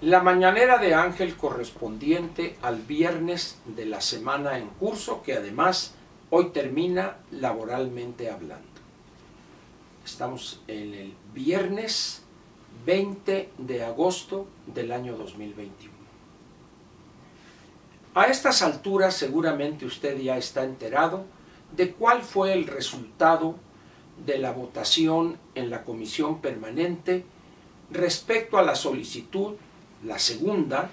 La mañanera de Ángel correspondiente al viernes de la semana en curso, que además hoy termina laboralmente hablando. Estamos en el viernes 20 de agosto del año 2021. A estas alturas seguramente usted ya está enterado de cuál fue el resultado de la votación en la comisión permanente respecto a la solicitud la segunda,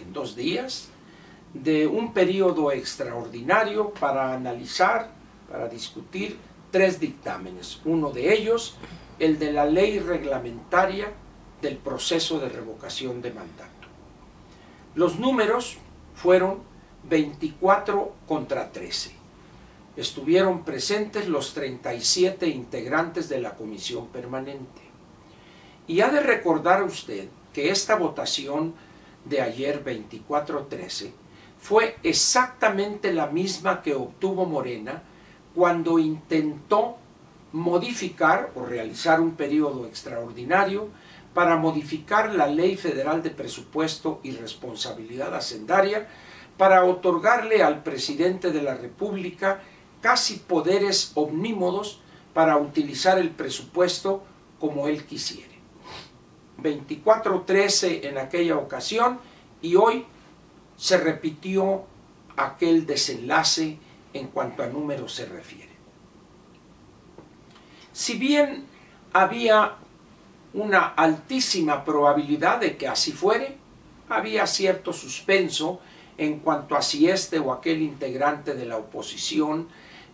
en dos días, de un periodo extraordinario para analizar, para discutir tres dictámenes. Uno de ellos, el de la ley reglamentaria del proceso de revocación de mandato. Los números fueron 24 contra 13. Estuvieron presentes los 37 integrantes de la comisión permanente. Y ha de recordar usted que esta votación de ayer 24-13 fue exactamente la misma que obtuvo Morena cuando intentó modificar o realizar un periodo extraordinario para modificar la Ley Federal de Presupuesto y Responsabilidad Hacendaria para otorgarle al presidente de la República casi poderes omnímodos para utilizar el presupuesto como él quisiera. 24-13 en aquella ocasión y hoy se repitió aquel desenlace en cuanto a números se refiere. Si bien había una altísima probabilidad de que así fuere, había cierto suspenso en cuanto a si este o aquel integrante de la oposición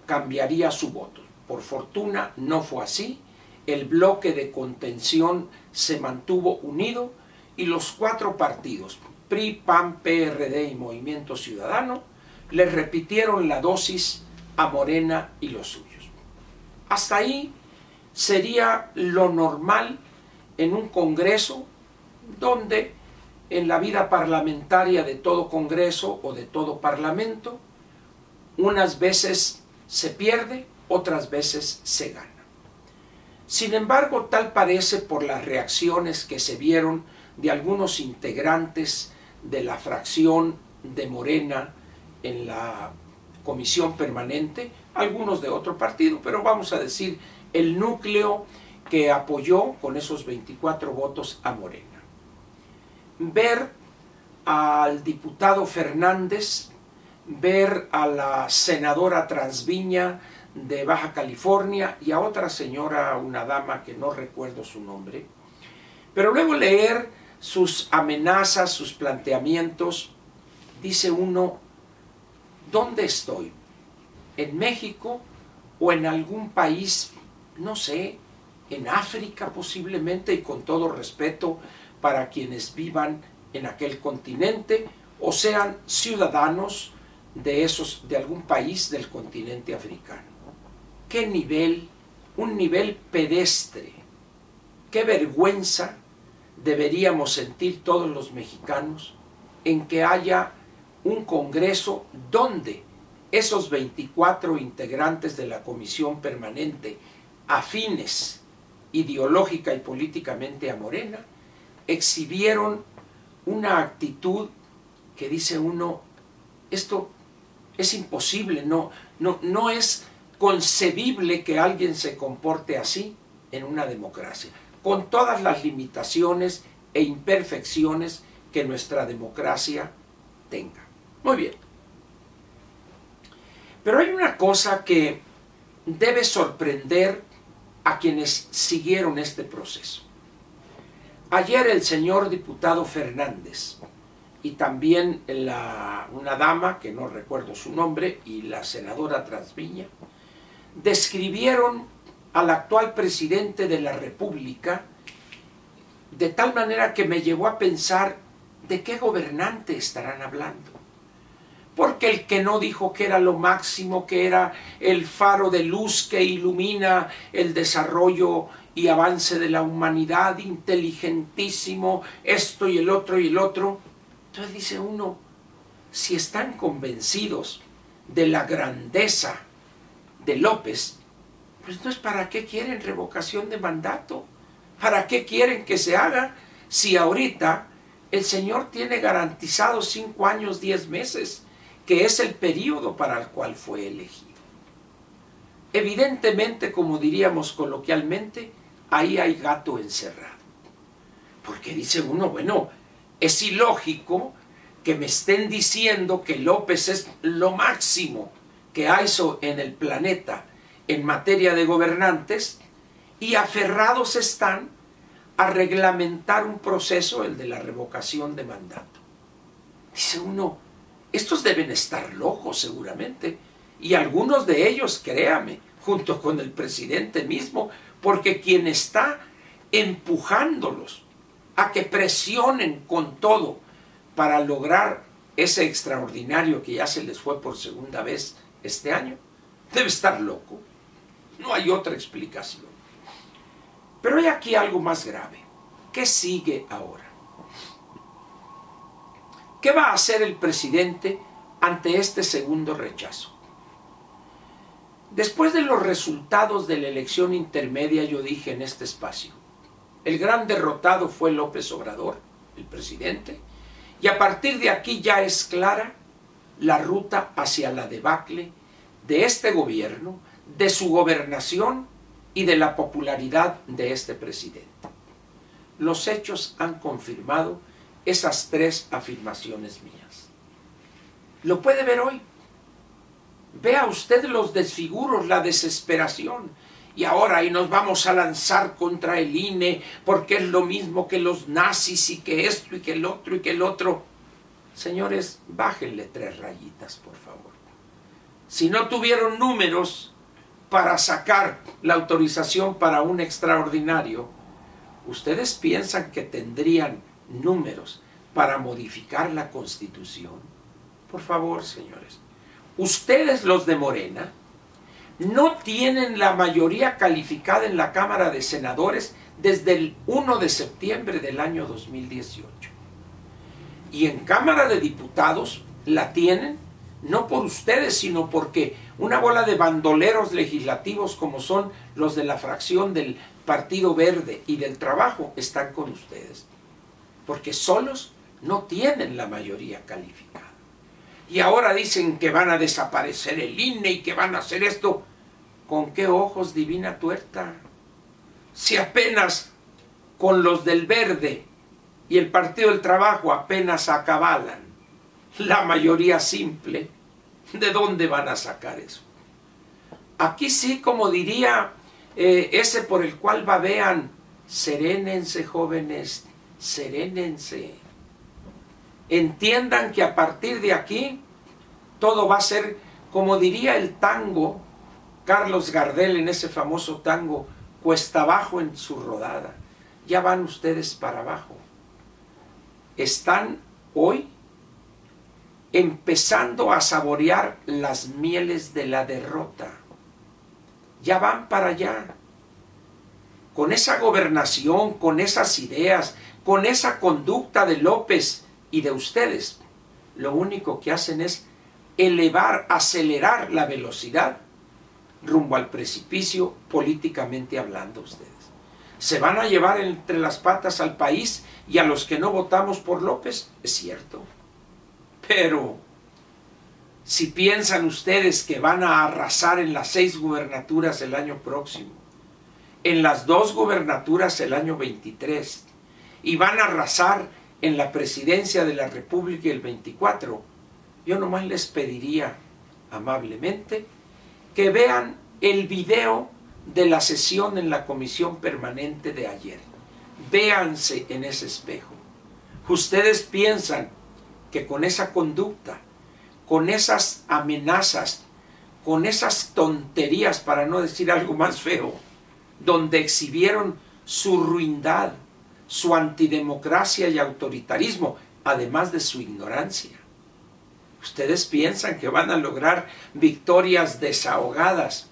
cambiaría su voto. Por fortuna no fue así el bloque de contención se mantuvo unido y los cuatro partidos, PRI, PAN, PRD y Movimiento Ciudadano, le repitieron la dosis a Morena y los suyos. Hasta ahí sería lo normal en un Congreso donde en la vida parlamentaria de todo Congreso o de todo Parlamento, unas veces se pierde, otras veces se gana. Sin embargo, tal parece por las reacciones que se vieron de algunos integrantes de la fracción de Morena en la comisión permanente, algunos de otro partido, pero vamos a decir el núcleo que apoyó con esos 24 votos a Morena. Ver al diputado Fernández, ver a la senadora Transviña, de Baja California y a otra señora, una dama que no recuerdo su nombre. Pero luego leer sus amenazas, sus planteamientos, dice uno, ¿dónde estoy? ¿En México o en algún país, no sé, en África posiblemente y con todo respeto para quienes vivan en aquel continente o sean ciudadanos de esos de algún país del continente africano? Qué nivel, un nivel pedestre, qué vergüenza deberíamos sentir todos los mexicanos en que haya un Congreso donde esos 24 integrantes de la Comisión Permanente, afines ideológica y políticamente a Morena, exhibieron una actitud que dice uno, esto es imposible, no, no, no es concebible que alguien se comporte así en una democracia, con todas las limitaciones e imperfecciones que nuestra democracia tenga. Muy bien. Pero hay una cosa que debe sorprender a quienes siguieron este proceso. Ayer el señor diputado Fernández y también una dama, que no recuerdo su nombre, y la senadora Transviña, describieron al actual presidente de la República de tal manera que me llevó a pensar de qué gobernante estarán hablando. Porque el que no dijo que era lo máximo, que era el faro de luz que ilumina el desarrollo y avance de la humanidad, inteligentísimo, esto y el otro y el otro. Entonces dice uno, si están convencidos de la grandeza de López, pues entonces ¿para qué quieren revocación de mandato? ¿Para qué quieren que se haga si ahorita el Señor tiene garantizados cinco años, diez meses, que es el periodo para el cual fue elegido. Evidentemente, como diríamos coloquialmente, ahí hay gato encerrado. Porque dice uno, bueno, es ilógico que me estén diciendo que López es lo máximo que hay en el planeta en materia de gobernantes y aferrados están a reglamentar un proceso, el de la revocación de mandato. Dice uno, estos deben estar locos seguramente, y algunos de ellos, créame, junto con el presidente mismo, porque quien está empujándolos a que presionen con todo para lograr ese extraordinario que ya se les fue por segunda vez este año, debe estar loco. No hay otra explicación. Pero hay aquí algo más grave. ¿Qué sigue ahora? ¿Qué va a hacer el presidente ante este segundo rechazo? Después de los resultados de la elección intermedia, yo dije en este espacio, el gran derrotado fue López Obrador, el presidente, y a partir de aquí ya es clara la ruta hacia la debacle de este gobierno, de su gobernación y de la popularidad de este presidente. Los hechos han confirmado esas tres afirmaciones mías. Lo puede ver hoy. Vea usted los desfiguros, la desesperación. Y ahora ahí nos vamos a lanzar contra el INE porque es lo mismo que los nazis y que esto y que el otro y que el otro. Señores, bájenle tres rayitas, por favor. Si no tuvieron números para sacar la autorización para un extraordinario, ¿ustedes piensan que tendrían números para modificar la constitución? Por favor, señores ustedes los de Morena no tienen la mayoría calificada en la Cámara de Senadores desde el 1 de septiembre del año 2018. Y en Cámara de Diputados la tienen no por ustedes, sino porque una bola de bandoleros legislativos como son los de la fracción del Partido Verde y del Trabajo están con ustedes. Porque solos no tienen la mayoría calificada y ahora dicen que van a desaparecer el INE y que van a hacer esto. ¿Con qué ojos divina tuerta? Si apenas con los del verde y el Partido del Trabajo apenas acabalan la mayoría simple, ¿de dónde van a sacar eso? Aquí sí, como diría eh, ese por el cual babean, serénense jóvenes, serénense entiendan que a partir de aquí todo va a ser, como diría el tango, Carlos Gardel en ese famoso tango, cuesta abajo en su rodada. Ya van ustedes para abajo. Están hoy empezando a saborear las mieles de la derrota. Ya van para allá. Con esa gobernación, con esas ideas, con esa conducta de López, y de ustedes lo único que hacen es elevar, acelerar la velocidad rumbo al precipicio políticamente hablando ustedes. Se van a llevar entre las patas al país y a los que no votamos por López, es cierto. Pero si piensan ustedes que van a arrasar en las seis gubernaturas el año próximo, en las dos gubernaturas el año 23, y van a arrasar en la presidencia de la República el 24, yo nomás les pediría amablemente que vean el video de la sesión en la comisión permanente de ayer. Véanse en ese espejo. Ustedes piensan que con esa conducta, con esas amenazas, con esas tonterías, para no decir algo más feo, donde exhibieron su ruindad, su antidemocracia y autoritarismo, además de su ignorancia. Ustedes piensan que van a lograr victorias desahogadas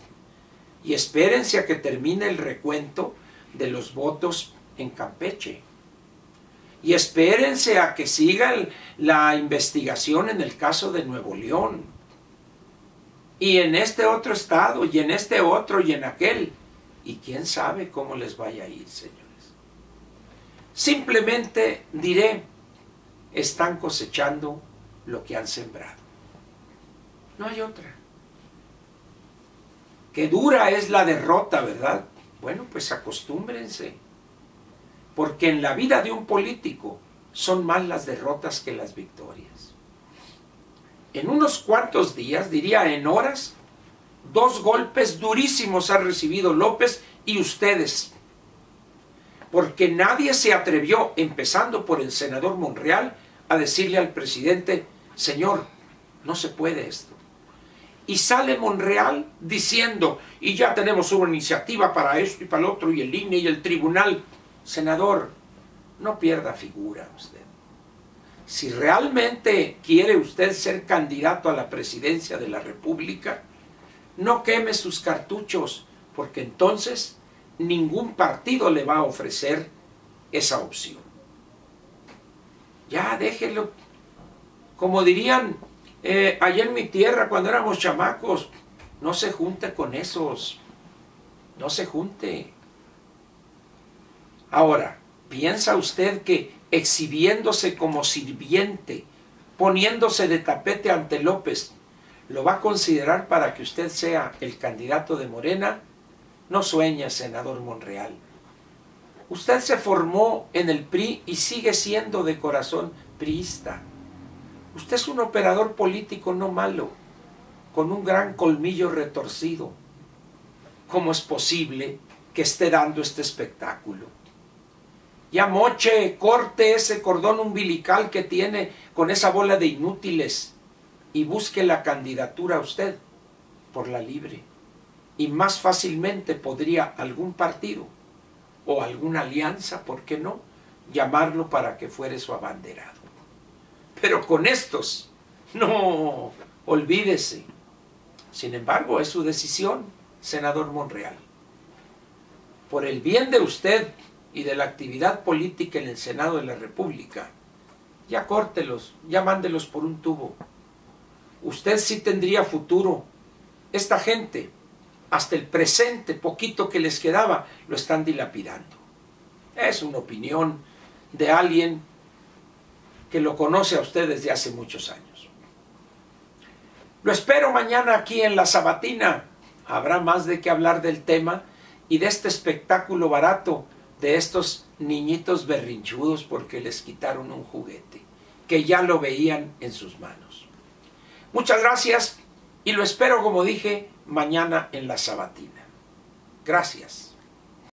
y espérense a que termine el recuento de los votos en Campeche. Y espérense a que siga la investigación en el caso de Nuevo León. Y en este otro estado, y en este otro, y en aquel. Y quién sabe cómo les vaya a ir, Señor. Simplemente diré están cosechando lo que han sembrado. No hay otra. Qué dura es la derrota, ¿verdad? Bueno, pues acostúmbrense. Porque en la vida de un político son más las derrotas que las victorias. En unos cuantos días, diría en horas, dos golpes durísimos ha recibido López y ustedes. Porque nadie se atrevió, empezando por el senador Monreal, a decirle al presidente, señor, no se puede esto. Y sale Monreal diciendo, y ya tenemos una iniciativa para esto y para el otro, y el INE y el tribunal. Senador, no pierda figura usted. Si realmente quiere usted ser candidato a la presidencia de la República, no queme sus cartuchos, porque entonces ningún partido le va a ofrecer esa opción. Ya déjelo. Como dirían eh, allá en mi tierra cuando éramos chamacos, no se junte con esos. No se junte. Ahora, ¿piensa usted que exhibiéndose como sirviente, poniéndose de tapete ante López, lo va a considerar para que usted sea el candidato de Morena? No sueña, senador Monreal. Usted se formó en el PRI y sigue siendo de corazón priista. Usted es un operador político no malo, con un gran colmillo retorcido. ¿Cómo es posible que esté dando este espectáculo? Ya moche, corte ese cordón umbilical que tiene con esa bola de inútiles y busque la candidatura a usted por la libre. Y más fácilmente podría algún partido o alguna alianza, ¿por qué no?, llamarlo para que fuere su abanderado. Pero con estos, no, olvídese. Sin embargo, es su decisión, senador Monreal. Por el bien de usted y de la actividad política en el Senado de la República, ya córtelos, ya mándelos por un tubo. Usted sí tendría futuro. Esta gente, hasta el presente, poquito que les quedaba, lo están dilapidando. Es una opinión de alguien que lo conoce a usted desde hace muchos años. Lo espero mañana aquí en la Sabatina. Habrá más de qué hablar del tema y de este espectáculo barato de estos niñitos berrinchudos porque les quitaron un juguete, que ya lo veían en sus manos. Muchas gracias y lo espero, como dije, mañana en la Sabatina. Gracias.